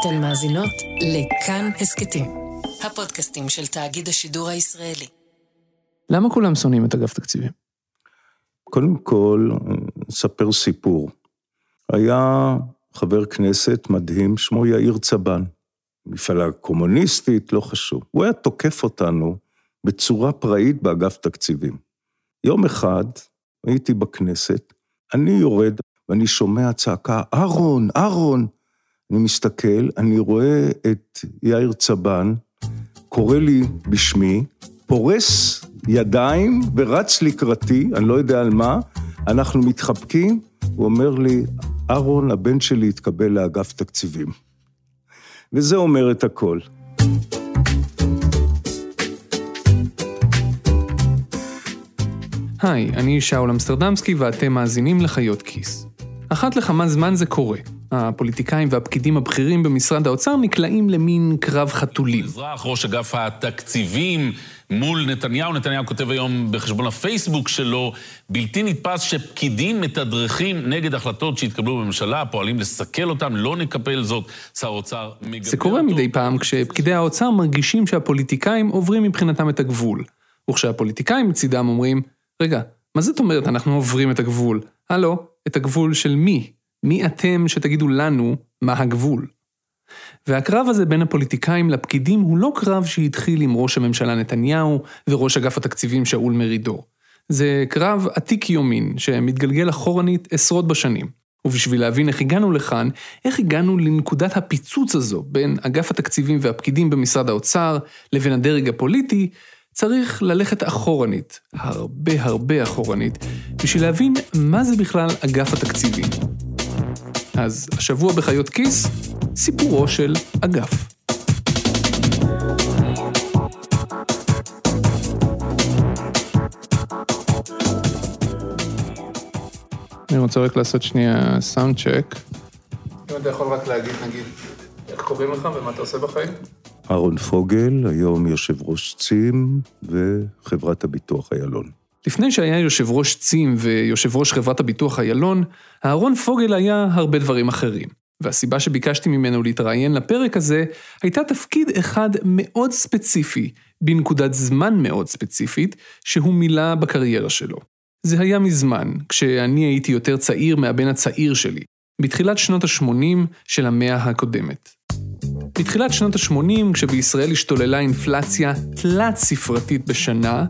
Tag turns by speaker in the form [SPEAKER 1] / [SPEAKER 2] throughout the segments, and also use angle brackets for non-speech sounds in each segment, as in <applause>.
[SPEAKER 1] אתן מאזינות לכאן הסכתים, הפודקאסטים של תאגיד השידור הישראלי.
[SPEAKER 2] למה כולם שונאים את אגף תקציבים?
[SPEAKER 3] קודם כל, אספר סיפור. היה חבר כנסת מדהים, שמו יאיר צבן, מפעלה קומוניסטית, לא חשוב. הוא היה תוקף אותנו בצורה פראית באגף תקציבים. יום אחד הייתי בכנסת, אני יורד ואני שומע צעקה, אהרון, אהרון. אני מסתכל, אני רואה את יאיר צבן, קורא לי בשמי, פורס ידיים ורץ לקראתי, אני לא יודע על מה, אנחנו מתחבקים, הוא אומר לי, אהרון, הבן שלי התקבל לאגף תקציבים. וזה אומר את הכל.
[SPEAKER 2] היי, אני שאול אמסטרדמסקי ואתם מאזינים לחיות כיס. אחת לכמה זמן זה קורה. הפוליטיקאים והפקידים הבכירים במשרד האוצר נקלעים למין קרב חתולים.
[SPEAKER 4] אזרח, ראש אגף התקציבים מול נתניהו, נתניהו כותב היום בחשבון הפייסבוק שלו, בלתי נתפס שפקידים מתדרכים נגד החלטות שהתקבלו בממשלה, פועלים לסכל אותם, לא נקפל זאת, שר האוצר מגבה
[SPEAKER 2] זה קורה
[SPEAKER 4] אותו.
[SPEAKER 2] מדי פעם כשפקידי האוצר מרגישים שהפוליטיקאים עוברים מבחינתם את הגבול. וכשהפוליטיקאים מצידם אומרים, רגע, מה זאת אומרת אנחנו עוברים את הגבול? הלו, את הגבול של מי? מי אתם שתגידו לנו מה הגבול? והקרב הזה בין הפוליטיקאים לפקידים הוא לא קרב שהתחיל עם ראש הממשלה נתניהו וראש אגף התקציבים שאול מרידור. זה קרב עתיק יומין שמתגלגל אחורנית עשרות בשנים. ובשביל להבין איך הגענו לכאן, איך הגענו לנקודת הפיצוץ הזו בין אגף התקציבים והפקידים במשרד האוצר לבין הדרג הפוליטי, צריך ללכת אחורנית, הרבה הרבה אחורנית, בשביל להבין מה זה בכלל אגף התקציבים. אז השבוע בחיות כיס, סיפורו של אגף. אני רוצה רק לעשות שנייה סאונד צ'ק. אם אתה יכול רק להגיד, נגיד, איך קוראים לך ומה אתה עושה בחיים?
[SPEAKER 3] אהרון פוגל, היום יושב ראש צים וחברת הביטוח איילון.
[SPEAKER 2] לפני שהיה יושב ראש צים ויושב ראש חברת הביטוח איילון, אהרון פוגל היה הרבה דברים אחרים. והסיבה שביקשתי ממנו להתראיין לפרק הזה, הייתה תפקיד אחד מאוד ספציפי, בנקודת זמן מאוד ספציפית, שהוא מילא בקריירה שלו. זה היה מזמן, כשאני הייתי יותר צעיר מהבן הצעיר שלי, בתחילת שנות ה-80 של המאה הקודמת. בתחילת שנות ה-80, כשבישראל השתוללה אינפלציה תלת ספרתית בשנה,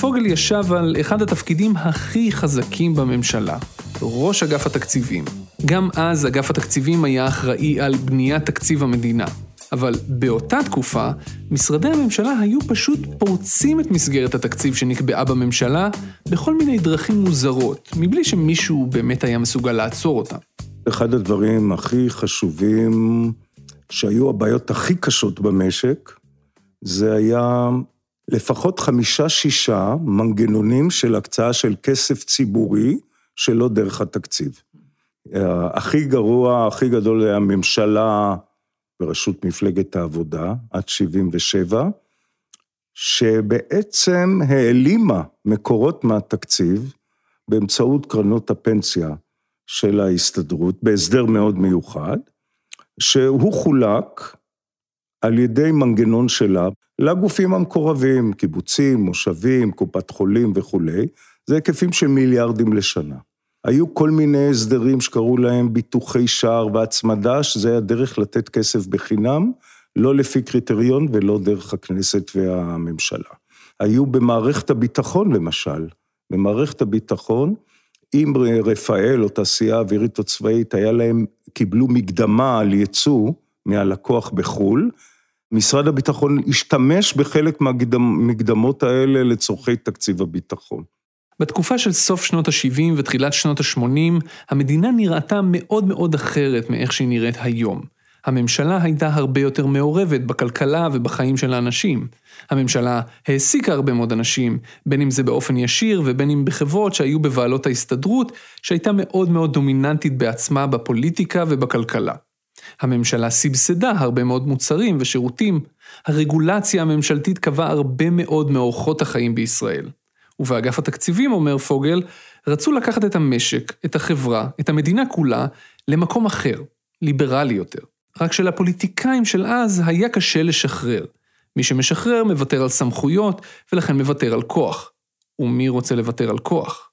[SPEAKER 2] פוגל ישב על אחד התפקידים הכי חזקים בממשלה, ראש אגף התקציבים. גם אז אגף התקציבים היה אחראי על בניית תקציב המדינה. אבל באותה תקופה, משרדי הממשלה היו פשוט פורצים את מסגרת התקציב שנקבעה בממשלה בכל מיני דרכים מוזרות, מבלי שמישהו באמת היה מסוגל לעצור אותם.
[SPEAKER 3] אחד הדברים הכי חשובים שהיו הבעיות הכי קשות במשק, זה היה לפחות חמישה-שישה מנגנונים של הקצאה של כסף ציבורי שלא דרך התקציב. הכי גרוע, הכי גדול היה הממשלה בראשות מפלגת העבודה, עד 77, שבעצם העלימה מקורות מהתקציב באמצעות קרנות הפנסיה של ההסתדרות, בהסדר מאוד מיוחד, שהוא חולק על ידי מנגנון שלה לגופים המקורבים, קיבוצים, מושבים, קופת חולים וכולי, זה היקפים של מיליארדים לשנה. היו כל מיני הסדרים שקראו להם ביטוחי שער והצמדה, שזה היה דרך לתת כסף בחינם, לא לפי קריטריון ולא דרך הכנסת והממשלה. היו במערכת הביטחון למשל, במערכת הביטחון, אם רפאל או תעשייה אווירית או צבאית, היה להם, קיבלו מקדמה על ייצוא מהלקוח בחו"ל, משרד הביטחון השתמש בחלק מהמקדמות האלה לצורכי תקציב הביטחון.
[SPEAKER 2] בתקופה של סוף שנות ה-70 ותחילת שנות ה-80, המדינה נראתה מאוד מאוד אחרת מאיך שהיא נראית היום. הממשלה הייתה הרבה יותר מעורבת בכלכלה ובחיים של האנשים. הממשלה העסיקה הרבה מאוד אנשים, בין אם זה באופן ישיר ובין אם בחברות שהיו בבעלות ההסתדרות, שהייתה מאוד מאוד דומיננטית בעצמה בפוליטיקה ובכלכלה. הממשלה סבסדה הרבה מאוד מוצרים ושירותים. הרגולציה הממשלתית קבעה הרבה מאוד מאורחות החיים בישראל. ובאגף התקציבים, אומר פוגל, רצו לקחת את המשק, את החברה, את המדינה כולה, למקום אחר, ליברלי יותר. רק שלפוליטיקאים של אז היה קשה לשחרר. מי שמשחרר מוותר על סמכויות, ולכן מוותר על כוח. ומי רוצה לוותר על כוח?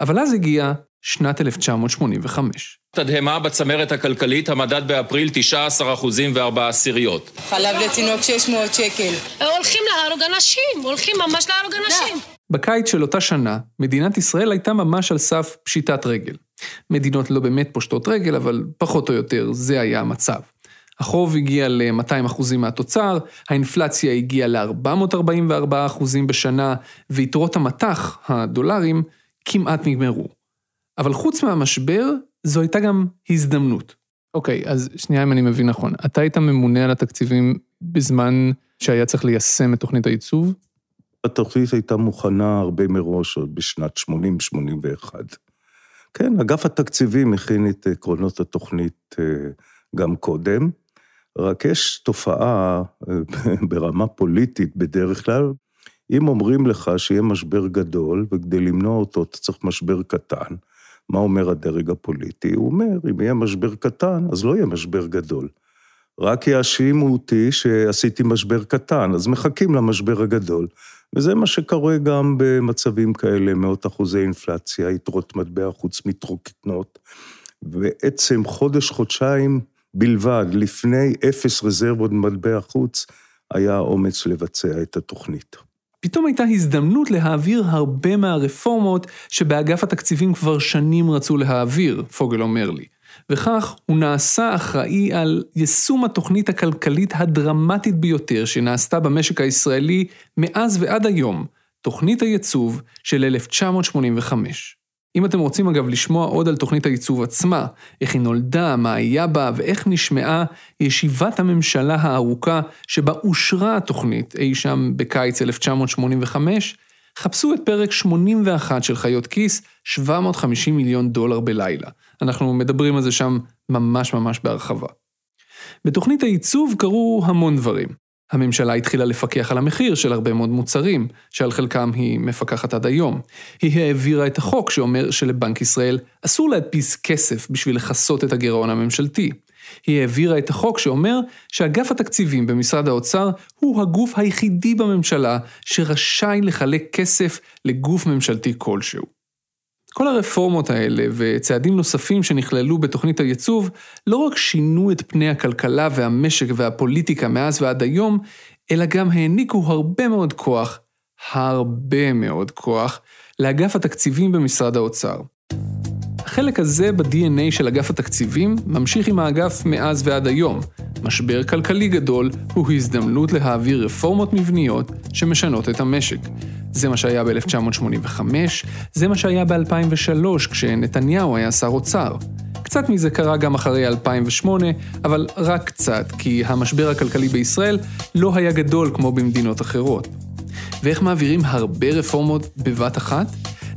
[SPEAKER 2] אבל אז הגיעה שנת 1985.
[SPEAKER 5] תדהמה בצמרת הכלכלית, המדד באפריל 19 אחוזים וארבע עשיריות.
[SPEAKER 6] חלב לתינוק 600 שקל.
[SPEAKER 7] הולכים להרוג אנשים, הולכים ממש להרוג אנשים.
[SPEAKER 2] בקיץ של אותה שנה, מדינת ישראל הייתה ממש על סף פשיטת רגל. מדינות לא באמת פושטות רגל, אבל פחות או יותר זה היה המצב. החוב הגיע ל-200 אחוזים מהתוצר, האינפלציה הגיעה ל-444 אחוזים בשנה, ויתרות המטח, הדולרים, כמעט נגמרו. אבל חוץ מהמשבר, זו הייתה גם הזדמנות. אוקיי, אז שנייה אם אני מבין נכון, אתה היית ממונה על התקציבים בזמן שהיה צריך ליישם את תוכנית הייצוב?
[SPEAKER 3] התוכנית הייתה מוכנה הרבה מראש, עוד בשנת 80-81. כן, אגף התקציבים הכין את עקרונות התוכנית אה, גם קודם, רק יש תופעה אה, <laughs> ברמה פוליטית בדרך כלל, אם אומרים לך שיהיה משבר גדול, וכדי למנוע אותו אתה צריך משבר קטן, מה אומר הדרג הפוליטי? הוא אומר, אם יהיה משבר קטן, אז לא יהיה משבר גדול. רק יאשימו אותי שעשיתי משבר קטן, אז מחכים למשבר הגדול. וזה מה שקורה גם במצבים כאלה, מאות אחוזי אינפלציה, יתרות מטבע חוץ מתרוקנות. בעצם חודש, חודשיים בלבד, לפני אפס רזרבות מטבע חוץ, היה אומץ לבצע את התוכנית.
[SPEAKER 2] פתאום הייתה הזדמנות להעביר הרבה מהרפורמות שבאגף התקציבים כבר שנים רצו להעביר, פוגל אומר לי. וכך הוא נעשה אחראי על יישום התוכנית הכלכלית הדרמטית ביותר שנעשתה במשק הישראלי מאז ועד היום, תוכנית הייצוב של 1985. אם אתם רוצים אגב לשמוע עוד על תוכנית הייצוב עצמה, איך היא נולדה, מה היה בה ואיך נשמעה ישיבת הממשלה הארוכה שבה אושרה התוכנית אי שם בקיץ 1985, חפשו את פרק 81 של חיות כיס, 750 מיליון דולר בלילה. אנחנו מדברים על זה שם ממש ממש בהרחבה. בתוכנית הייצוב קרו המון דברים. הממשלה התחילה לפקח על המחיר של הרבה מאוד מוצרים, שעל חלקם היא מפקחת עד היום. היא העבירה את החוק שאומר שלבנק ישראל אסור להדפיס כסף בשביל לכסות את הגירעון הממשלתי. היא העבירה את החוק שאומר שאגף התקציבים במשרד האוצר הוא הגוף היחידי בממשלה שרשאי לחלק כסף לגוף ממשלתי כלשהו. כל הרפורמות האלה וצעדים נוספים שנכללו בתוכנית הייצוב לא רק שינו את פני הכלכלה והמשק והפוליטיקה מאז ועד היום, אלא גם העניקו הרבה מאוד כוח, הרבה מאוד כוח, לאגף התקציבים במשרד האוצר. החלק הזה ב-DNA של אגף התקציבים ממשיך עם האגף מאז ועד היום. משבר כלכלי גדול הוא הזדמנות להעביר רפורמות מבניות שמשנות את המשק. זה מה שהיה ב-1985, זה מה שהיה ב-2003 כשנתניהו היה שר אוצר. קצת מזה קרה גם אחרי 2008, אבל רק קצת, כי המשבר הכלכלי בישראל לא היה גדול כמו במדינות אחרות. ואיך מעבירים הרבה רפורמות בבת אחת?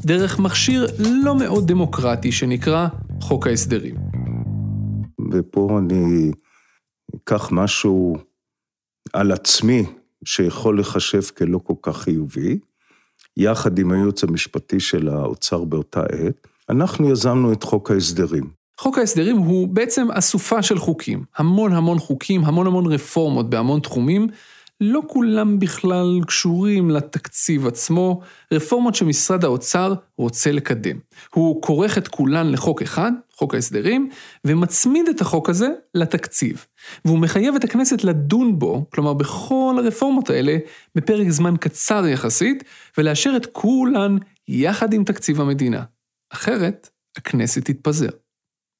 [SPEAKER 2] דרך מכשיר לא מאוד דמוקרטי שנקרא חוק ההסדרים.
[SPEAKER 3] ופה אני אקח משהו על עצמי שיכול לחשב כלא כל כך חיובי, יחד עם הייעוץ המשפטי של האוצר באותה עת, אנחנו יזמנו את חוק ההסדרים.
[SPEAKER 2] חוק ההסדרים הוא בעצם אסופה של חוקים, המון המון חוקים, המון המון רפורמות בהמון תחומים, לא כולם בכלל קשורים לתקציב עצמו, רפורמות שמשרד האוצר רוצה לקדם. הוא כורך את כולן לחוק אחד, חוק ההסדרים, ומצמיד את החוק הזה לתקציב. והוא מחייב את הכנסת לדון בו, כלומר בכל הרפורמות האלה, בפרק זמן קצר יחסית, ולאשר את כולן יחד עם תקציב המדינה. אחרת, הכנסת תתפזר.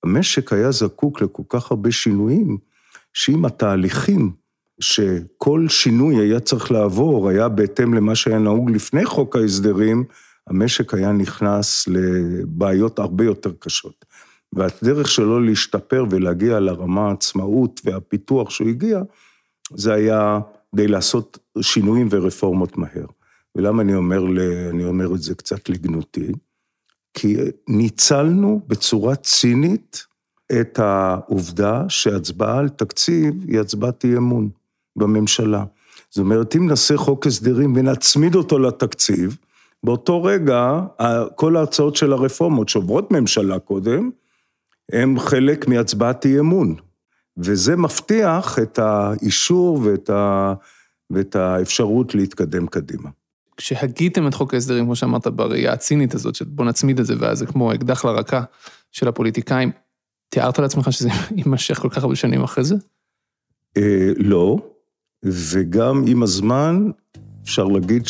[SPEAKER 3] המשק היה זקוק לכל כך הרבה שינויים, שאם התהליכים שכל שינוי היה צריך לעבור, היה בהתאם למה שהיה נהוג לפני חוק ההסדרים, המשק היה נכנס לבעיות הרבה יותר קשות. והדרך שלו להשתפר ולהגיע לרמה העצמאות והפיתוח שהוא הגיע, זה היה כדי לעשות שינויים ורפורמות מהר. ולמה אני אומר, אני אומר את זה קצת לגנותי? כי ניצלנו בצורה צינית את העובדה שהצבעה על תקציב היא הצבעת אי אמון. בממשלה. זאת אומרת, אם נעשה חוק הסדרים ונצמיד אותו לתקציב, באותו רגע, כל ההצעות של הרפורמות שעוברות ממשלה קודם, הם חלק מהצבעת אי אמון. וזה מבטיח את האישור ואת, ה, ואת האפשרות להתקדם קדימה.
[SPEAKER 2] כשהגיתם את חוק ההסדרים, כמו שאמרת, בראייה הצינית הזאת, של בוא נצמיד את זה, ואז זה כמו אקדח לרקה של הפוליטיקאים, תיארת לעצמך שזה <laughs> יימשך כל כך הרבה שנים אחרי זה?
[SPEAKER 3] אה, לא, וגם עם הזמן אפשר להגיד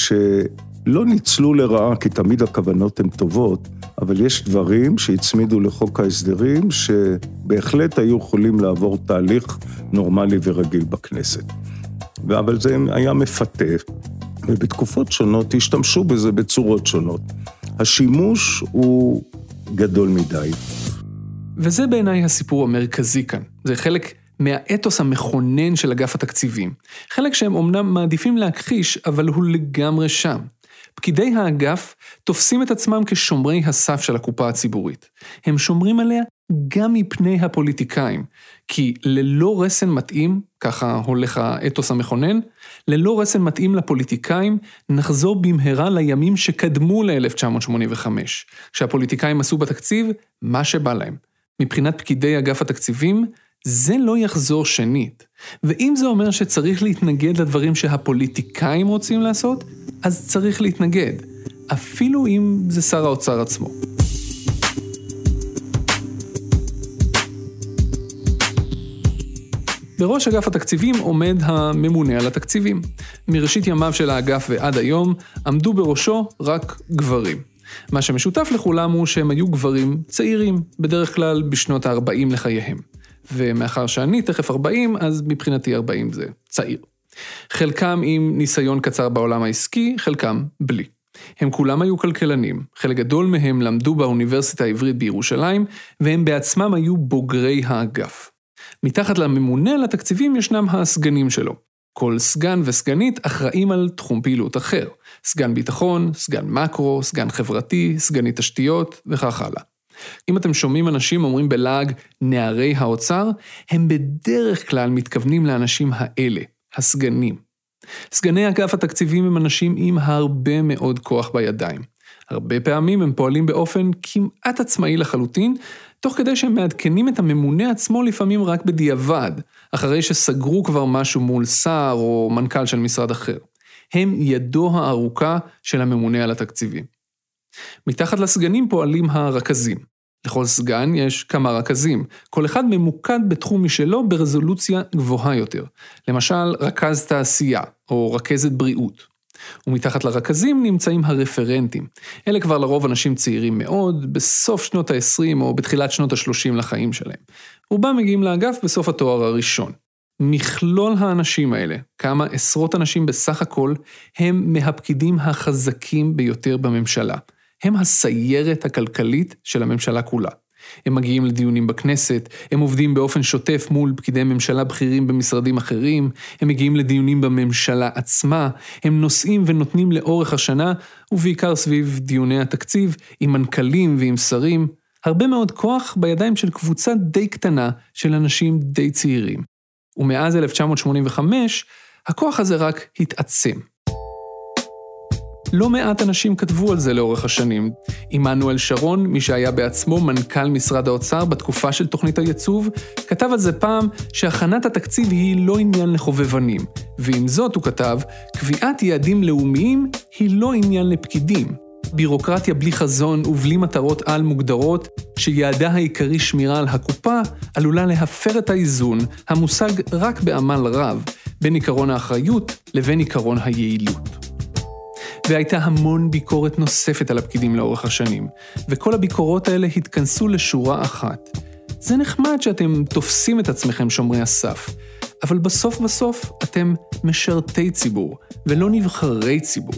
[SPEAKER 3] שלא ניצלו לרעה, כי תמיד הכוונות הן טובות, אבל יש דברים שהצמידו לחוק ההסדרים, שבהחלט היו יכולים לעבור תהליך נורמלי ורגיל בכנסת. אבל זה היה מפתה, ובתקופות שונות השתמשו בזה בצורות שונות. השימוש הוא גדול מדי.
[SPEAKER 2] וזה בעיניי הסיפור המרכזי כאן. זה חלק מהאתוס המכונן של אגף התקציבים. חלק שהם אומנם מעדיפים להכחיש, אבל הוא לגמרי שם. פקידי האגף תופסים את עצמם כשומרי הסף של הקופה הציבורית. הם שומרים עליה גם מפני הפוליטיקאים, כי ללא רסן מתאים, ככה הולך האתוס המכונן, ללא רסן מתאים לפוליטיקאים, נחזור במהרה לימים שקדמו ל-1985, כשהפוליטיקאים עשו בתקציב מה שבא להם. מבחינת פקידי אגף התקציבים, זה לא יחזור שנית. ואם זה אומר שצריך להתנגד לדברים שהפוליטיקאים רוצים לעשות, אז צריך להתנגד, אפילו אם זה שר האוצר עצמו. בראש אגף התקציבים עומד הממונה על התקציבים. מראשית ימיו של האגף ועד היום עמדו בראשו רק גברים. מה שמשותף לכולם הוא שהם היו גברים צעירים, בדרך כלל בשנות ה-40 לחייהם. ומאחר שאני תכף 40, אז מבחינתי 40 זה צעיר. חלקם עם ניסיון קצר בעולם העסקי, חלקם בלי. הם כולם היו כלכלנים, חלק גדול מהם למדו באוניברסיטה העברית בירושלים, והם בעצמם היו בוגרי האגף. מתחת לממונה על התקציבים ישנם הסגנים שלו. כל סגן וסגנית אחראים על תחום פעילות אחר. סגן ביטחון, סגן מקרו, סגן חברתי, סגנית תשתיות וכך הלאה. אם אתם שומעים אנשים אומרים בלעג נערי האוצר, הם בדרך כלל מתכוונים לאנשים האלה, הסגנים. סגני אגף התקציבים הם אנשים עם הרבה מאוד כוח בידיים. הרבה פעמים הם פועלים באופן כמעט עצמאי לחלוטין, תוך כדי שהם מעדכנים את הממונה עצמו לפעמים רק בדיעבד, אחרי שסגרו כבר משהו מול שר או מנכ"ל של משרד אחר. הם ידו הארוכה של הממונה על התקציבים. מתחת לסגנים פועלים הרכזים. לכל סגן יש כמה רכזים, כל אחד ממוקד בתחום משלו ברזולוציה גבוהה יותר. למשל, רכז תעשייה, או רכזת בריאות. ומתחת לרכזים נמצאים הרפרנטים. אלה כבר לרוב אנשים צעירים מאוד, בסוף שנות ה-20 או בתחילת שנות ה-30 לחיים שלהם. רובם מגיעים לאגף בסוף התואר הראשון. מכלול האנשים האלה, כמה עשרות אנשים בסך הכל, הם מהפקידים החזקים ביותר בממשלה. הם הסיירת הכלכלית של הממשלה כולה. הם מגיעים לדיונים בכנסת, הם עובדים באופן שוטף מול פקידי ממשלה בכירים במשרדים אחרים, הם מגיעים לדיונים בממשלה עצמה, הם נושאים ונותנים לאורך השנה, ובעיקר סביב דיוני התקציב, עם מנכ"לים ועם שרים, הרבה מאוד כוח בידיים של קבוצה די קטנה של אנשים די צעירים. ומאז 1985, הכוח הזה רק התעצם. לא מעט אנשים כתבו על זה לאורך השנים. עמנואל שרון, מי שהיה בעצמו מנכ"ל משרד האוצר בתקופה של תוכנית הייצוב, כתב על זה פעם שהכנת התקציב היא לא עניין לחובבנים. ועם זאת, הוא כתב, קביעת יעדים לאומיים היא לא עניין לפקידים. בירוקרטיה בלי חזון ובלי מטרות על מוגדרות, שיעדה העיקרי שמירה על הקופה, עלולה להפר את האיזון, המושג רק בעמל רב, בין עקרון האחריות לבין עקרון היעילות. והייתה המון ביקורת נוספת על הפקידים לאורך השנים, וכל הביקורות האלה התכנסו לשורה אחת. זה נחמד שאתם תופסים את עצמכם שומרי הסף, אבל בסוף בסוף אתם משרתי ציבור, ולא נבחרי ציבור.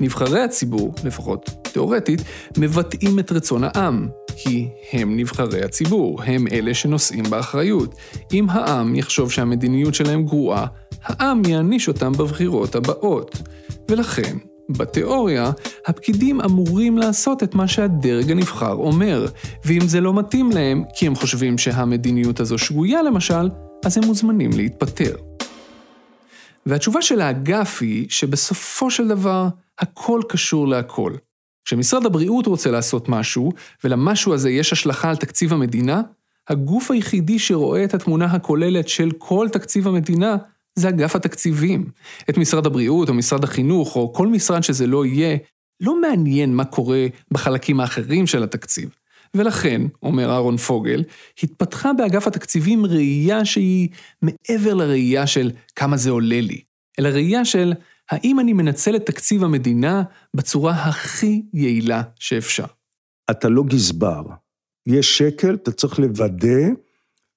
[SPEAKER 2] נבחרי הציבור, לפחות תאורטית, מבטאים את רצון העם, כי הם נבחרי הציבור, הם אלה שנושאים באחריות. אם העם יחשוב שהמדיניות שלהם גרועה, העם יעניש אותם בבחירות הבאות. ולכן, בתיאוריה, הפקידים אמורים לעשות את מה שהדרג הנבחר אומר, ואם זה לא מתאים להם, כי הם חושבים שהמדיניות הזו שגויה למשל, אז הם מוזמנים להתפטר. והתשובה של האגף היא שבסופו של דבר, הכל קשור להכל. כשמשרד הבריאות רוצה לעשות משהו, ולמשהו הזה יש השלכה על תקציב המדינה, הגוף היחידי שרואה את התמונה הכוללת של כל תקציב המדינה זה אגף התקציבים. את משרד הבריאות או משרד החינוך או כל משרד שזה לא יהיה, לא מעניין מה קורה בחלקים האחרים של התקציב. ולכן, אומר אהרון פוגל, התפתחה באגף התקציבים ראייה שהיא מעבר לראייה של כמה זה עולה לי, אלא ראייה של האם אני מנצל את תקציב המדינה בצורה הכי יעילה שאפשר.
[SPEAKER 3] אתה לא גזבר. יש שקל, אתה צריך לוודא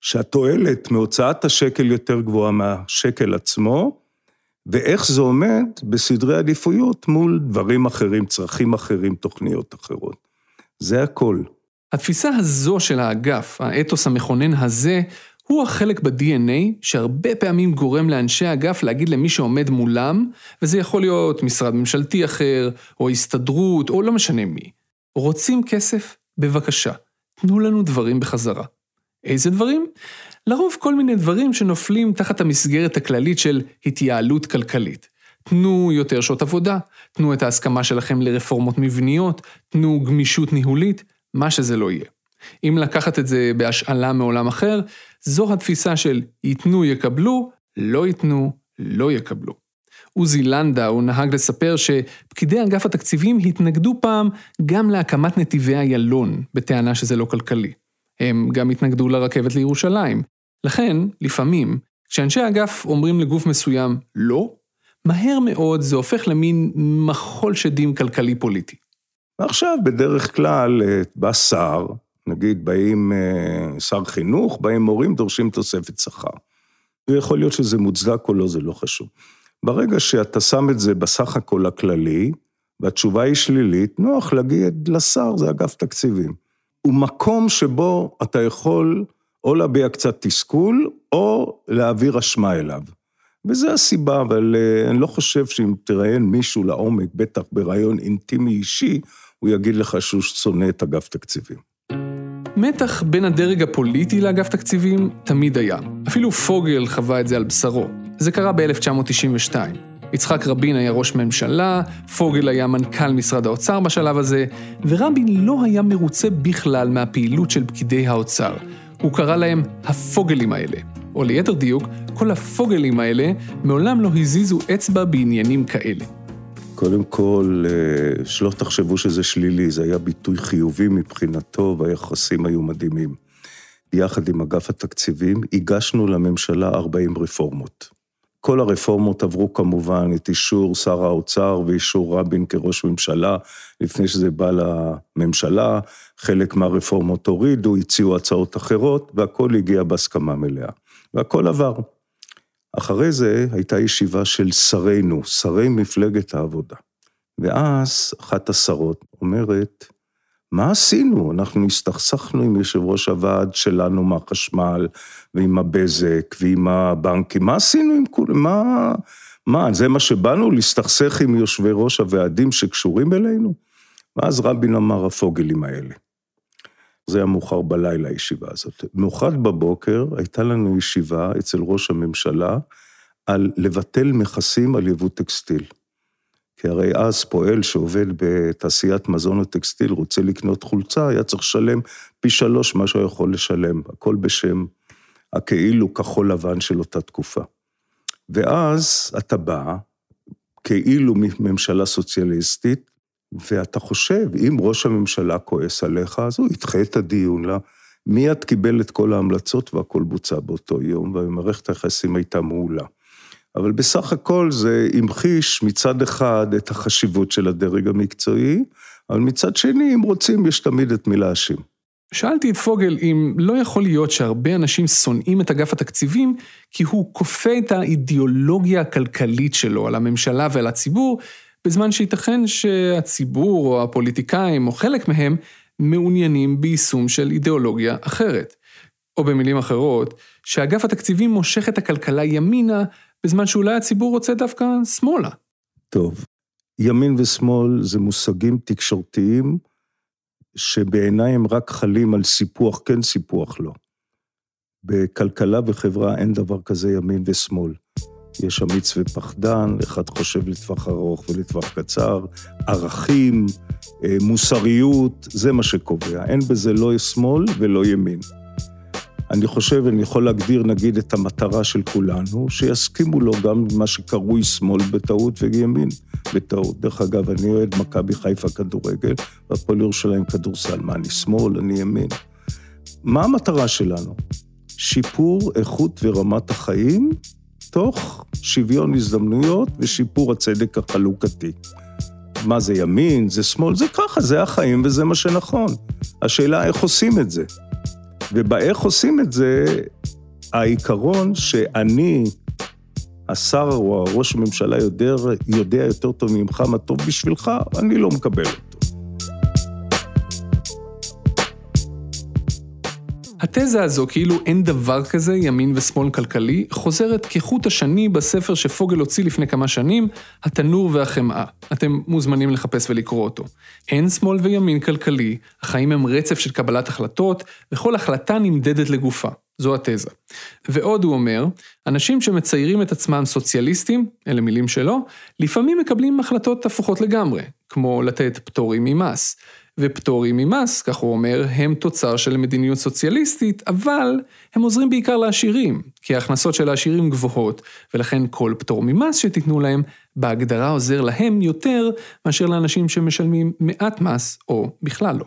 [SPEAKER 3] שהתועלת מהוצאת השקל יותר גבוהה מהשקל עצמו, ואיך זה עומד בסדרי עדיפויות מול דברים אחרים, צרכים אחרים, תוכניות אחרות. זה הכל.
[SPEAKER 2] התפיסה הזו של האגף, האתוס המכונן הזה, הוא החלק ב-DNA שהרבה פעמים גורם לאנשי האגף להגיד למי שעומד מולם, וזה יכול להיות משרד ממשלתי אחר, או הסתדרות, או לא משנה מי. רוצים כסף? בבקשה, תנו לנו דברים בחזרה. איזה דברים? לרוב כל מיני דברים שנופלים תחת המסגרת הכללית של התייעלות כלכלית. תנו יותר שעות עבודה, תנו את ההסכמה שלכם לרפורמות מבניות, תנו גמישות ניהולית, מה שזה לא יהיה. אם לקחת את זה בהשאלה מעולם אחר, זו התפיסה של ייתנו יקבלו, לא ייתנו לא יקבלו. עוזי לנדאו נהג לספר שפקידי אגף התקציבים התנגדו פעם גם להקמת נתיבי איילון, בטענה שזה לא כלכלי. הם גם התנגדו לרכבת לירושלים. לכן, לפעמים, כשאנשי האגף אומרים לגוף מסוים לא, מהר מאוד זה הופך למין מחול שדים כלכלי-פוליטי.
[SPEAKER 3] ועכשיו, בדרך כלל, אה, בא שר, נגיד באים אה, שר חינוך, באים מורים, דורשים תוספת שכר. ויכול להיות שזה מוצדק או לא, זה לא חשוב. ברגע שאתה שם את זה בסך הכל הכללי, והתשובה היא שלילית, נוח להגיד לשר, זה אגף תקציבים. הוא מקום שבו אתה יכול או להביע קצת תסכול, או להעביר אשמה אליו. וזו הסיבה, אבל אה, אני לא חושב שאם תראיין מישהו לעומק, בטח ברעיון אינטימי אישי, הוא יגיד לך שהוא שונא את אגף תקציבים.
[SPEAKER 2] מתח בין הדרג הפוליטי לאגף תקציבים תמיד היה. אפילו פוגל חווה את זה על בשרו. זה קרה ב-1992. יצחק רבין היה ראש ממשלה, פוגל היה מנכ"ל משרד האוצר בשלב הזה, ורבין לא היה מרוצה בכלל מהפעילות של פקידי האוצר. הוא קרא להם הפוגלים האלה. או ליתר דיוק, כל הפוגלים האלה מעולם לא הזיזו אצבע בעניינים כאלה.
[SPEAKER 3] קודם כל, אה, שלא תחשבו שזה שלילי, זה היה ביטוי חיובי מבחינתו, והיחסים היו מדהימים. יחד עם אגף התקציבים, הגשנו לממשלה 40 רפורמות. כל הרפורמות עברו כמובן את אישור שר האוצר ואישור רבין כראש ממשלה, לפני שזה בא לממשלה, חלק מהרפורמות הורידו, הציעו הצעות אחרות, והכל הגיע בהסכמה מלאה. והכל עבר. אחרי זה הייתה ישיבה של שרינו, שרי מפלגת העבודה. ואז אחת השרות אומרת, מה עשינו? אנחנו הסתכסכנו עם יושב ראש הוועד שלנו מהחשמל, ועם הבזק, ועם הבנקים, מה עשינו עם כולם? מה, מה, זה מה שבאנו? להסתכסך עם יושבי ראש הוועדים שקשורים אלינו? ואז רבין אמר, הפוגלים האלה. זה היה מאוחר בלילה, הישיבה הזאת. מאוחר בבוקר הייתה לנו ישיבה אצל ראש הממשלה על לבטל מכסים על יבוא טקסטיל. כי הרי אז פועל שעובד בתעשיית מזון וטקסטיל, רוצה לקנות חולצה, היה צריך לשלם פי שלוש מה שהוא יכול לשלם, הכל בשם הכאילו כחול לבן של אותה תקופה. ואז אתה בא, כאילו ממשלה סוציאליסטית, ואתה חושב, אם ראש הממשלה כועס עליך, אז הוא ידחה את הדיון לה. מיד קיבל את כל ההמלצות והכל בוצע באותו יום, ומערכת היחסים הייתה מעולה. אבל בסך הכל זה המחיש מצד אחד את החשיבות של הדרג המקצועי, אבל מצד שני, אם רוצים, יש תמיד את מי להאשים.
[SPEAKER 2] שאלתי את פוגל אם לא יכול להיות שהרבה אנשים שונאים את אגף התקציבים, כי הוא כופה את האידיאולוגיה הכלכלית שלו על הממשלה ועל הציבור, בזמן שייתכן שהציבור או הפוליטיקאים או חלק מהם מעוניינים ביישום של אידיאולוגיה אחרת. או במילים אחרות, שאגף התקציבים מושך את הכלכלה ימינה, בזמן שאולי הציבור רוצה דווקא שמאלה.
[SPEAKER 3] טוב, ימין ושמאל זה מושגים תקשורתיים שבעיניי הם רק חלים על סיפוח כן, סיפוח לא. בכלכלה וחברה אין דבר כזה ימין ושמאל. יש אמיץ ופחדן, אחד חושב לטווח ארוך ולטווח קצר, ערכים, אה, מוסריות, זה מה שקובע. אין בזה לא שמאל ולא ימין. אני חושב, אני יכול להגדיר נגיד את המטרה של כולנו, שיסכימו לו גם מה שקרוי שמאל בטעות וימין בטעות. דרך אגב, אני אוהד מכבי חיפה כדורגל, והפועל ירושלים כדורסל. מה, אני שמאל, אני ימין? מה המטרה שלנו? שיפור איכות ורמת החיים, תוך שוויון הזדמנויות ושיפור הצדק החלוקתי. מה זה ימין, זה שמאל, זה ככה, זה החיים וזה מה שנכון. השאלה איך עושים את זה. ובאיך עושים את זה, העיקרון שאני, השר או הראש הממשלה יודע, יודע יותר טוב ממך מה טוב בשבילך, אני לא מקבל
[SPEAKER 2] התזה הזו, כאילו אין דבר כזה ימין ושמאל כלכלי, חוזרת כחוט השני בספר שפוגל הוציא לפני כמה שנים, התנור והחמאה. אתם מוזמנים לחפש ולקרוא אותו. אין שמאל וימין כלכלי, החיים הם רצף של קבלת החלטות, וכל החלטה נמדדת לגופה. זו התזה. ועוד הוא אומר, אנשים שמציירים את עצמם סוציאליסטים, אלה מילים שלו, לפעמים מקבלים החלטות הפוכות לגמרי, כמו לתת פטורים ממס. ופטורים ממס, כך הוא אומר, הם תוצר של מדיניות סוציאליסטית, אבל הם עוזרים בעיקר לעשירים, כי ההכנסות של העשירים גבוהות, ולכן כל פטור ממס שתיתנו להם, בהגדרה עוזר להם יותר מאשר לאנשים שמשלמים מעט מס, או בכלל לא.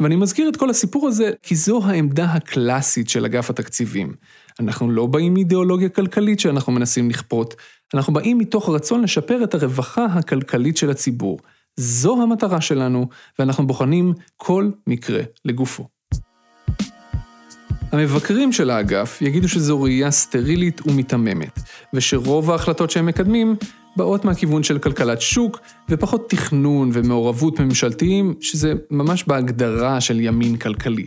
[SPEAKER 2] ואני מזכיר את כל הסיפור הזה, כי זו העמדה הקלאסית של אגף התקציבים. אנחנו לא באים מאידיאולוגיה כלכלית שאנחנו מנסים לכפות, אנחנו באים מתוך רצון לשפר את הרווחה הכלכלית של הציבור. זו המטרה שלנו, ואנחנו בוחנים כל מקרה לגופו. המבקרים של האגף יגידו שזו ראייה סטרילית ומיתממת, ושרוב ההחלטות שהם מקדמים באות מהכיוון של כלכלת שוק, ופחות תכנון ומעורבות ממשלתיים, שזה ממש בהגדרה של ימין כלכלי.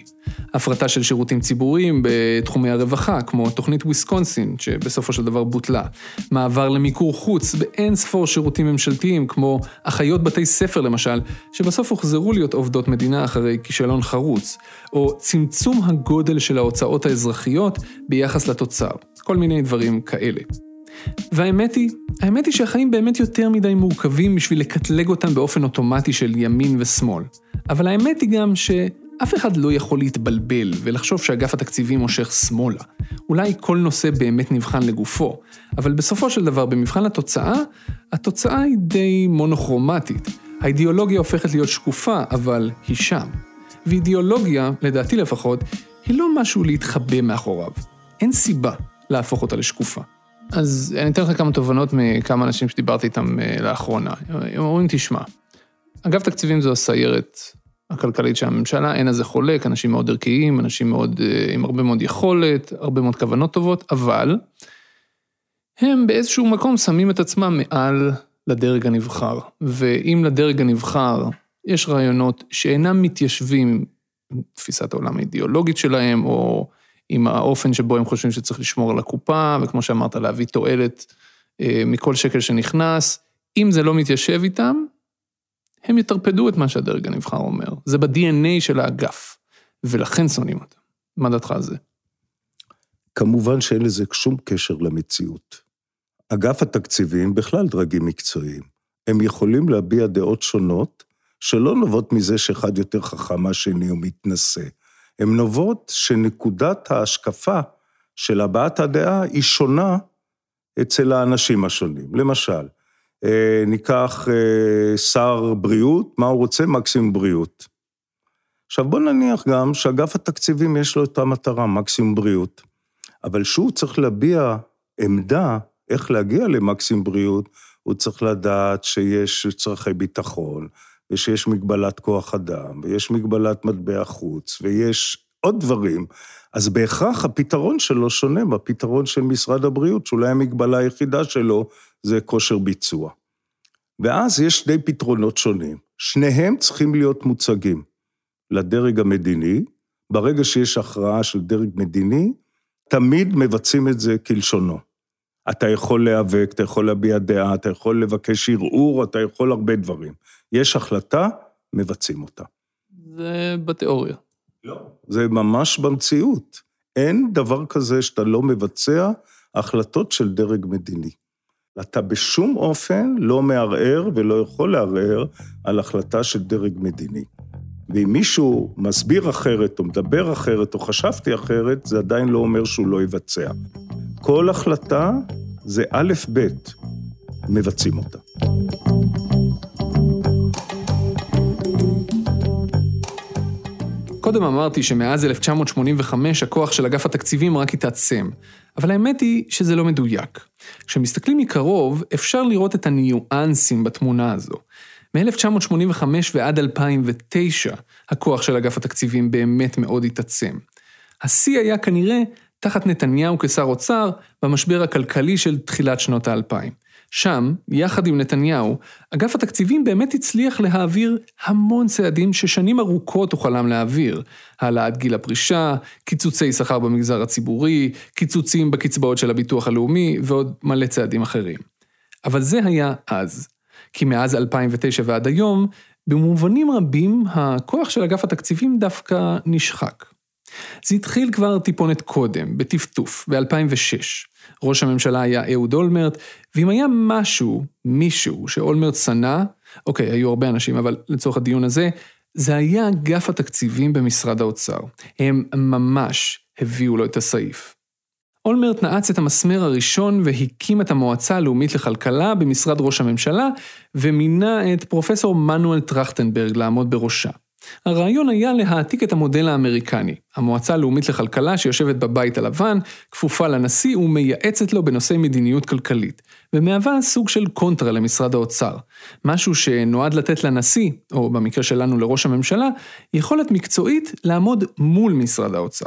[SPEAKER 2] הפרטה של שירותים ציבוריים בתחומי הרווחה, כמו תוכנית וויסקונסין, שבסופו של דבר בוטלה. מעבר למיקור חוץ באין ספור שירותים ממשלתיים, כמו אחיות בתי ספר למשל, שבסוף הוחזרו להיות עובדות מדינה אחרי כישלון חרוץ. או צמצום הגודל של ההוצאות האזרחיות ביחס לתוצר. כל מיני דברים כאלה. והאמת היא, האמת היא שהחיים באמת יותר מדי מורכבים בשביל לקטלג אותם באופן אוטומטי של ימין ושמאל. אבל האמת היא גם שאף אחד לא יכול להתבלבל ולחשוב שאגף התקציבים מושך שמאלה. אולי כל נושא באמת נבחן לגופו, אבל בסופו של דבר, במבחן התוצאה, התוצאה היא די מונוכרומטית. האידיאולוגיה הופכת להיות שקופה, אבל היא שם. ואידיאולוגיה, לדעתי לפחות, היא לא משהו להתחבא מאחוריו. אין סיבה להפוך אותה לשקופה. אז אני אתן לך כמה תובנות מכמה אנשים שדיברתי איתם אה, לאחרונה. הם אומרים, תשמע, אגף תקציבים זו הסיירת הכלכלית של הממשלה, אין על זה חולק, אנשים מאוד ערכיים, אנשים מאוד, אה, עם הרבה מאוד יכולת, הרבה מאוד כוונות טובות, אבל הם באיזשהו מקום שמים את עצמם מעל לדרג הנבחר. ואם לדרג הנבחר יש רעיונות שאינם מתיישבים עם תפיסת העולם האידיאולוגית שלהם, או עם האופן שבו הם חושבים שצריך לשמור על הקופה, וכמו שאמרת, להביא תועלת אה, מכל שקל שנכנס. אם זה לא מתיישב איתם, הם יטרפדו את מה שהדרג הנבחר אומר. זה ב-DNA של האגף, ולכן שונאים אותם. מה דעתך על זה?
[SPEAKER 3] כמובן שאין לזה שום קשר למציאות. אגף התקציבים, בכלל דרגים מקצועיים, הם יכולים להביע דעות שונות, שלא נובעות מזה שאחד יותר חכם מהשני או מתנשא. הן נובעות שנקודת ההשקפה של הבעת הדעה היא שונה אצל האנשים השונים. למשל, אה, ניקח אה, שר בריאות, מה הוא רוצה? מקסימום בריאות. עכשיו בוא נניח גם שאגף התקציבים יש לו את המטרה, מקסימום בריאות. אבל כשהוא צריך להביע עמדה איך להגיע למקסימום בריאות, הוא צריך לדעת שיש צרכי ביטחון, ושיש מגבלת כוח אדם, ויש מגבלת מטבע חוץ, ויש עוד דברים, אז בהכרח הפתרון שלו שונה מהפתרון של משרד הבריאות, שאולי המגבלה היחידה שלו זה כושר ביצוע. ואז יש שני פתרונות שונים. שניהם צריכים להיות מוצגים לדרג המדיני. ברגע שיש הכרעה של דרג מדיני, תמיד מבצעים את זה כלשונו. אתה יכול להיאבק, אתה יכול להביע דעה, אתה יכול לבקש ערעור, אתה יכול הרבה דברים. יש החלטה, מבצעים אותה.
[SPEAKER 2] זה בתיאוריה.
[SPEAKER 3] לא. זה ממש במציאות. אין דבר כזה שאתה לא מבצע החלטות של דרג מדיני. אתה בשום אופן לא מערער ולא יכול לערער על החלטה של דרג מדיני. ואם מישהו מסביר אחרת, או מדבר אחרת, או חשבתי אחרת, זה עדיין לא אומר שהוא לא יבצע. כל החלטה זה א', ב', מבצעים אותה.
[SPEAKER 2] קודם אמרתי שמאז 1985 הכוח של אגף התקציבים רק התעצם, אבל האמת היא שזה לא מדויק. כשמסתכלים מקרוב, אפשר לראות את הניואנסים בתמונה הזו. מ-1985 ועד 2009, הכוח של אגף התקציבים באמת מאוד התעצם. השיא היה כנראה תחת נתניהו כשר אוצר במשבר הכלכלי של תחילת שנות האלפיים. שם, יחד עם נתניהו, אגף התקציבים באמת הצליח להעביר המון צעדים ששנים ארוכות הוא חלם להעביר. העלאת גיל הפרישה, קיצוצי שכר במגזר הציבורי, קיצוצים בקצבאות של הביטוח הלאומי ועוד מלא צעדים אחרים. אבל זה היה אז. כי מאז 2009 ועד היום, במובנים רבים הכוח של אגף התקציבים דווקא נשחק. זה התחיל כבר טיפונת קודם, בטפטוף, ב-2006. ראש הממשלה היה אהוד אולמרט, ואם היה משהו, מישהו, שאולמרט שנא, אוקיי, היו הרבה אנשים, אבל לצורך הדיון הזה, זה היה אגף התקציבים במשרד האוצר. הם ממש הביאו לו את הסעיף. אולמרט נעץ את המסמר הראשון והקים את המועצה הלאומית לכלכלה במשרד ראש הממשלה, ומינה את פרופסור מנואל טרכטנברג לעמוד בראשה. הרעיון היה להעתיק את המודל האמריקני, המועצה הלאומית לכלכלה שיושבת בבית הלבן, כפופה לנשיא ומייעצת לו בנושאי מדיניות כלכלית, ומהווה סוג של קונטרה למשרד האוצר, משהו שנועד לתת לנשיא, או במקרה שלנו לראש הממשלה, יכולת מקצועית לעמוד מול משרד האוצר.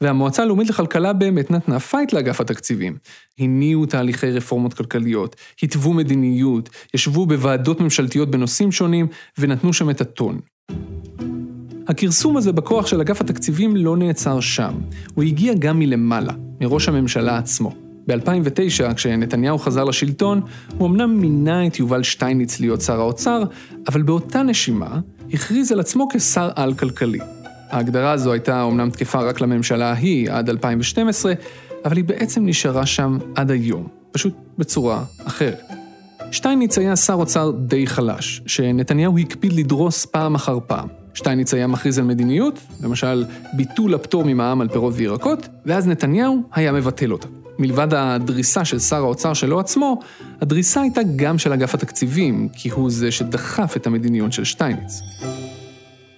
[SPEAKER 2] והמועצה הלאומית לכלכלה באמת נתנה פייט לאגף התקציבים. הניעו תהליכי רפורמות כלכליות, התוו מדיניות, ישבו בוועדות ממשלתיות בנושאים שונים, ונתנו שם את הטון. הכרסום הזה בכוח של אגף התקציבים לא נעצר שם, הוא הגיע גם מלמעלה, מראש הממשלה עצמו. ב-2009, כשנתניהו חזר לשלטון, הוא אמנם מינה את יובל שטייניץ להיות שר האוצר, אבל באותה נשימה, הכריז על עצמו כשר על כלכלי. ההגדרה הזו הייתה אומנם תקפה רק לממשלה ההיא עד 2012, אבל היא בעצם נשארה שם עד היום, פשוט בצורה אחרת. שטייניץ היה שר אוצר די חלש, שנתניהו הקפיד לדרוס פעם אחר פעם. שטייניץ היה מכריז על מדיניות, למשל ביטול הפטור ממע"מ על פירות וירקות, ואז נתניהו היה מבטל אותה. מלבד הדריסה של שר האוצר שלו עצמו, הדריסה הייתה גם של אגף התקציבים, כי הוא זה שדחף את המדיניות של שטייניץ.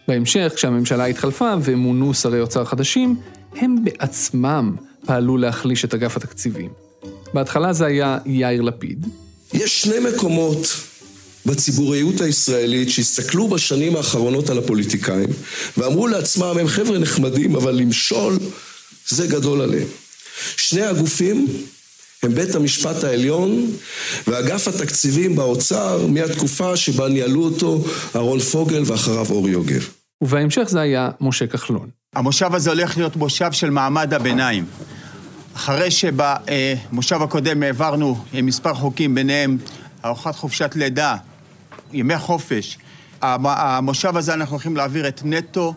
[SPEAKER 2] בהמשך, כשהממשלה התחלפה ומונו שרי אוצר חדשים, הם בעצמם פעלו להחליש את אגף התקציבים. בהתחלה זה היה יאיר לפיד.
[SPEAKER 8] יש שני מקומות בציבוריות הישראלית שהסתכלו בשנים האחרונות על הפוליטיקאים ואמרו לעצמם, הם חבר'ה נחמדים, אבל למשול זה גדול עליהם. שני הגופים הם בית המשפט העליון ואגף התקציבים באוצר מהתקופה שבה ניהלו אותו אהרון פוגל ואחריו אורי יוגב.
[SPEAKER 2] ובהמשך זה היה משה כחלון.
[SPEAKER 9] המושב הזה הולך להיות מושב של מעמד הביניים. אחרי שבמושב הקודם העברנו מספר חוקים, ביניהם ארוחת חופשת לידה, ימי חופש, המושב הזה אנחנו הולכים להעביר את נטו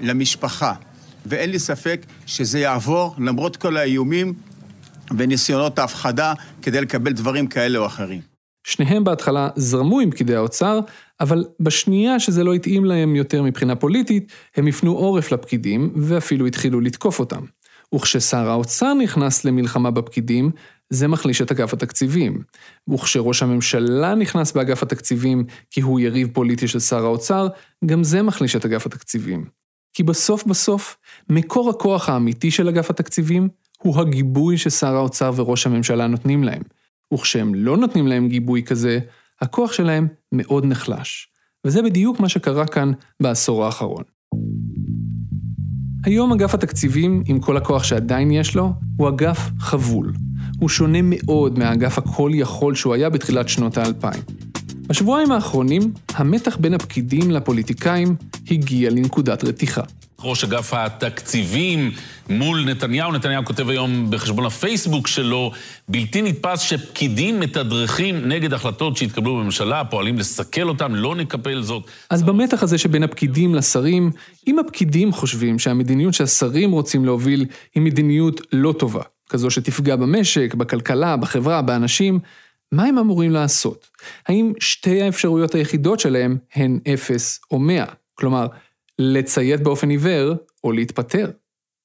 [SPEAKER 9] למשפחה. ואין לי ספק שזה יעבור, למרות כל האיומים וניסיונות ההפחדה, כדי לקבל דברים כאלה או אחרים.
[SPEAKER 2] שניהם בהתחלה זרמו עם פקידי האוצר, אבל בשנייה שזה לא התאים להם יותר מבחינה פוליטית, הם הפנו עורף לפקידים, ואפילו התחילו לתקוף אותם. וכששר האוצר נכנס למלחמה בפקידים, זה מחליש את אגף התקציבים. וכשראש הממשלה נכנס באגף התקציבים כי הוא יריב פוליטי של שר האוצר, גם זה מחליש את אגף התקציבים. כי בסוף בסוף, מקור הכוח האמיתי של אגף התקציבים הוא הגיבוי ששר האוצר וראש הממשלה נותנים להם. וכשהם לא נותנים להם גיבוי כזה, הכוח שלהם מאוד נחלש. וזה בדיוק מה שקרה כאן בעשור האחרון. היום אגף התקציבים, עם כל הכוח שעדיין יש לו, הוא אגף חבול. הוא שונה מאוד מהאגף הכל יכול שהוא היה בתחילת שנות האלפיים. בשבועיים האחרונים, המתח בין הפקידים לפוליטיקאים הגיע לנקודת רתיחה.
[SPEAKER 4] ראש אגף התקציבים מול נתניהו. נתניהו כותב היום בחשבון הפייסבוק שלו, בלתי נתפס שפקידים מתדרכים נגד החלטות שהתקבלו בממשלה, פועלים לסכל אותם, לא נקפל זאת.
[SPEAKER 2] אז במתח הזה שבין הפקידים לשרים, אם הפקידים חושבים שהמדיניות שהשרים רוצים להוביל היא מדיניות לא טובה, כזו שתפגע במשק, בכלכלה, בחברה, באנשים, מה הם אמורים לעשות? האם שתי האפשרויות היחידות שלהם הן אפס או מאה? כלומר, לציית באופן עיוור או להתפטר.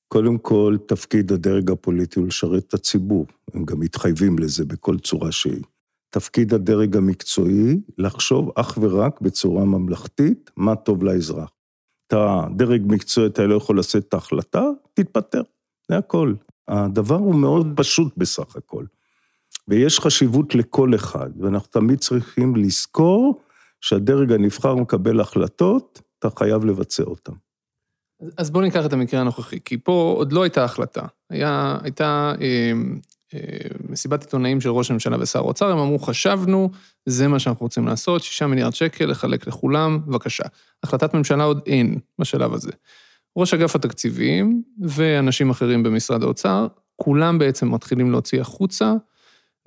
[SPEAKER 3] קודם כל, תפקיד הדרג הפוליטי הוא לשרת את הציבור. הם גם מתחייבים לזה בכל צורה שהיא. תפקיד הדרג המקצועי, לחשוב אך ורק בצורה ממלכתית, מה טוב לאזרח. אתה דרג מקצועי, אתה לא יכול לשאת את ההחלטה, תתפטר, זה הכל. הדבר הוא מאוד פשוט בסך הכל. ויש חשיבות לכל אחד, ואנחנו תמיד צריכים לזכור שהדרג הנבחר מקבל החלטות, אתה חייב לבצע אותן.
[SPEAKER 2] אז בואו ניקח את המקרה הנוכחי, כי פה עוד לא הייתה החלטה. היה, הייתה אה, אה, מסיבת עיתונאים של ראש הממשלה ושר האוצר, הם אמרו, חשבנו, זה מה שאנחנו רוצים לעשות, שישה מיליארד שקל, לחלק לכולם, בבקשה. החלטת ממשלה עוד אין בשלב הזה. ראש אגף התקציבים ואנשים אחרים במשרד האוצר, כולם בעצם מתחילים להוציא החוצה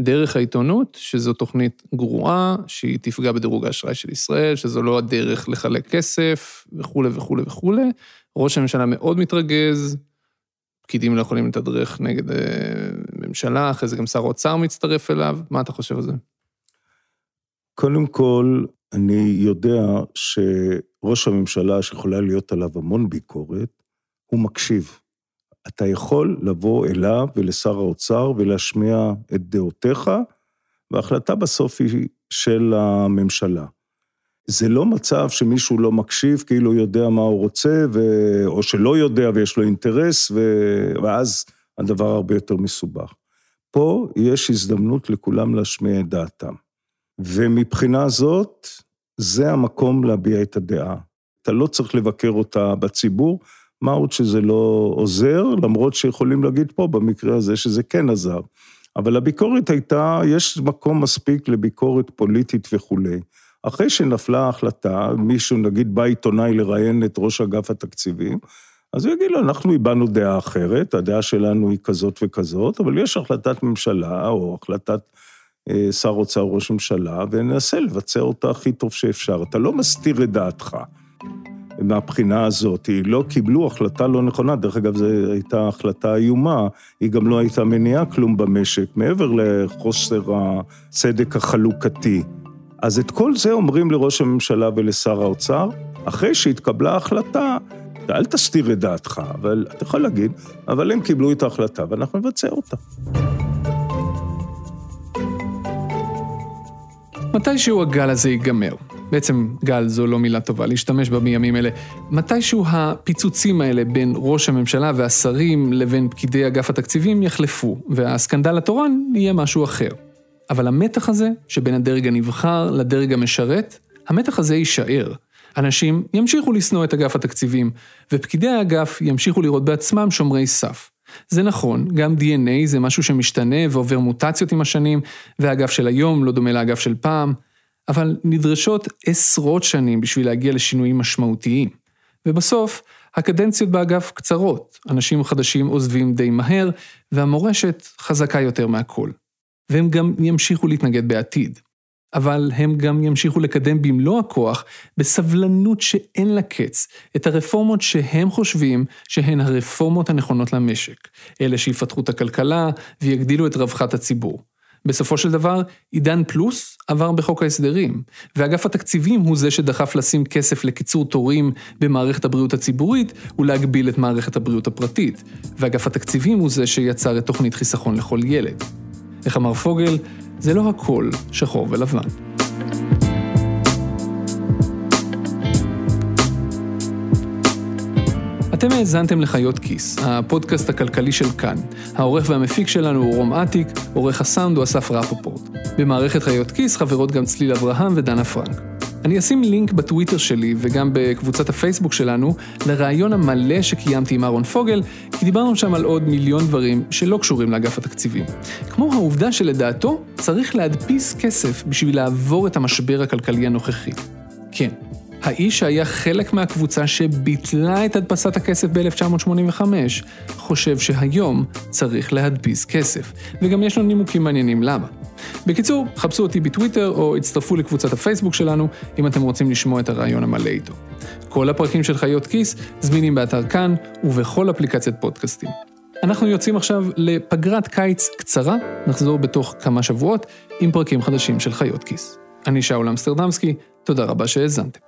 [SPEAKER 2] דרך העיתונות, שזו תוכנית גרועה, שהיא תפגע בדירוג האשראי של ישראל, שזו לא הדרך לחלק כסף, וכולי וכולי וכולי. ראש הממשלה מאוד מתרגז, פקידים לא יכולים לתדרך נגד אה, ממשלה, אחרי זה גם שר האוצר מצטרף אליו, מה אתה חושב על זה?
[SPEAKER 3] קודם כל, אני יודע שראש הממשלה, שיכולה להיות עליו המון ביקורת, הוא מקשיב. אתה יכול לבוא אליו ולשר האוצר ולהשמיע את דעותיך, וההחלטה בסוף היא של הממשלה. זה לא מצב שמישהו לא מקשיב, כאילו יודע מה הוא רוצה, ו... או שלא יודע ויש לו אינטרס, ו... ואז הדבר הרבה יותר מסובך. פה יש הזדמנות לכולם להשמיע את דעתם. ומבחינה זאת, זה המקום להביע את הדעה. אתה לא צריך לבקר אותה בציבור, מה עוד שזה לא עוזר, למרות שיכולים להגיד פה, במקרה הזה, שזה כן עזר. אבל הביקורת הייתה, יש מקום מספיק לביקורת פוליטית וכולי. אחרי שנפלה ההחלטה, מישהו, נגיד, בא עיתונאי לראיין את ראש אגף התקציבים, אז הוא יגיד לו, אנחנו הבענו דעה אחרת, הדעה שלנו היא כזאת וכזאת, אבל יש החלטת ממשלה או החלטת אה, שר אוצר ראש ממשלה, וננסה לבצע אותה הכי טוב שאפשר. אתה לא מסתיר את דעתך. מהבחינה הזאת, לא קיבלו החלטה לא נכונה, דרך אגב, זו הייתה החלטה איומה, היא גם לא הייתה מניעה כלום במשק, מעבר לחוסר הצדק החלוקתי. אז את כל זה אומרים לראש הממשלה ולשר האוצר, אחרי שהתקבלה ההחלטה, ואל תסתיר את דעתך, אבל אתה יכול להגיד, אבל הם קיבלו את ההחלטה ואנחנו נבצע אותה.
[SPEAKER 2] מתישהו הגל הזה ייגמר. בעצם גל זו לא מילה טובה להשתמש בה בימים אלה. מתישהו הפיצוצים האלה בין ראש הממשלה והשרים לבין פקידי אגף התקציבים יחלפו, והסקנדל התורן יהיה משהו אחר. אבל המתח הזה, שבין הדרג הנבחר לדרג המשרת, המתח הזה יישאר. אנשים ימשיכו לשנוא את אגף התקציבים, ופקידי האגף ימשיכו לראות בעצמם שומרי סף. זה נכון, גם DNA זה משהו שמשתנה ועובר מוטציות עם השנים, והאגף של היום לא דומה לאגף של פעם, אבל נדרשות עשרות שנים בשביל להגיע לשינויים משמעותיים. ובסוף, הקדנציות באגף קצרות, אנשים חדשים עוזבים די מהר, והמורשת חזקה יותר מהכל. והם גם ימשיכו להתנגד בעתיד. אבל הם גם ימשיכו לקדם במלוא הכוח, בסבלנות שאין לה קץ, את הרפורמות שהם חושבים שהן הרפורמות הנכונות למשק. אלה שיפתחו את הכלכלה ויגדילו את רווחת הציבור. בסופו של דבר, עידן פלוס עבר בחוק ההסדרים, ואגף התקציבים הוא זה שדחף לשים כסף לקיצור תורים במערכת הבריאות הציבורית ולהגביל את מערכת הבריאות הפרטית, ואגף התקציבים הוא זה שיצר את תוכנית חיסכון לכל ילד. איך אמר פוגל, זה לא הכל שחור ולבן. אתם האזנתם לחיות כיס, הפודקאסט הכלכלי של כאן. העורך והמפיק שלנו הוא רום אטיק, עורך הסאונד הוא אסף רפופורט. במערכת חיות כיס חברות גם צליל אברהם ודנה פרנק. אני אשים לינק בטוויטר שלי וגם בקבוצת הפייסבוק שלנו לראיון המלא שקיימתי עם אהרון פוגל, כי דיברנו שם על עוד מיליון דברים שלא קשורים לאגף התקציבים. כמו העובדה שלדעתו צריך להדפיס כסף בשביל לעבור את המשבר הכלכלי הנוכחי. כן, האיש שהיה חלק מהקבוצה שביטלה את הדפסת הכסף ב-1985, חושב שהיום צריך להדפיס כסף, וגם יש לו נימוקים מעניינים למה. בקיצור, חפשו אותי בטוויטר או הצטרפו לקבוצת הפייסבוק שלנו אם אתם רוצים לשמוע את הרעיון המלא איתו. כל הפרקים של חיות כיס זמינים באתר כאן ובכל אפליקציית פודקאסטים. אנחנו יוצאים עכשיו לפגרת קיץ קצרה, נחזור בתוך כמה שבועות עם פרקים חדשים של חיות כיס. אני שאול אמסטרדמסקי, תודה רבה שהאזנתם.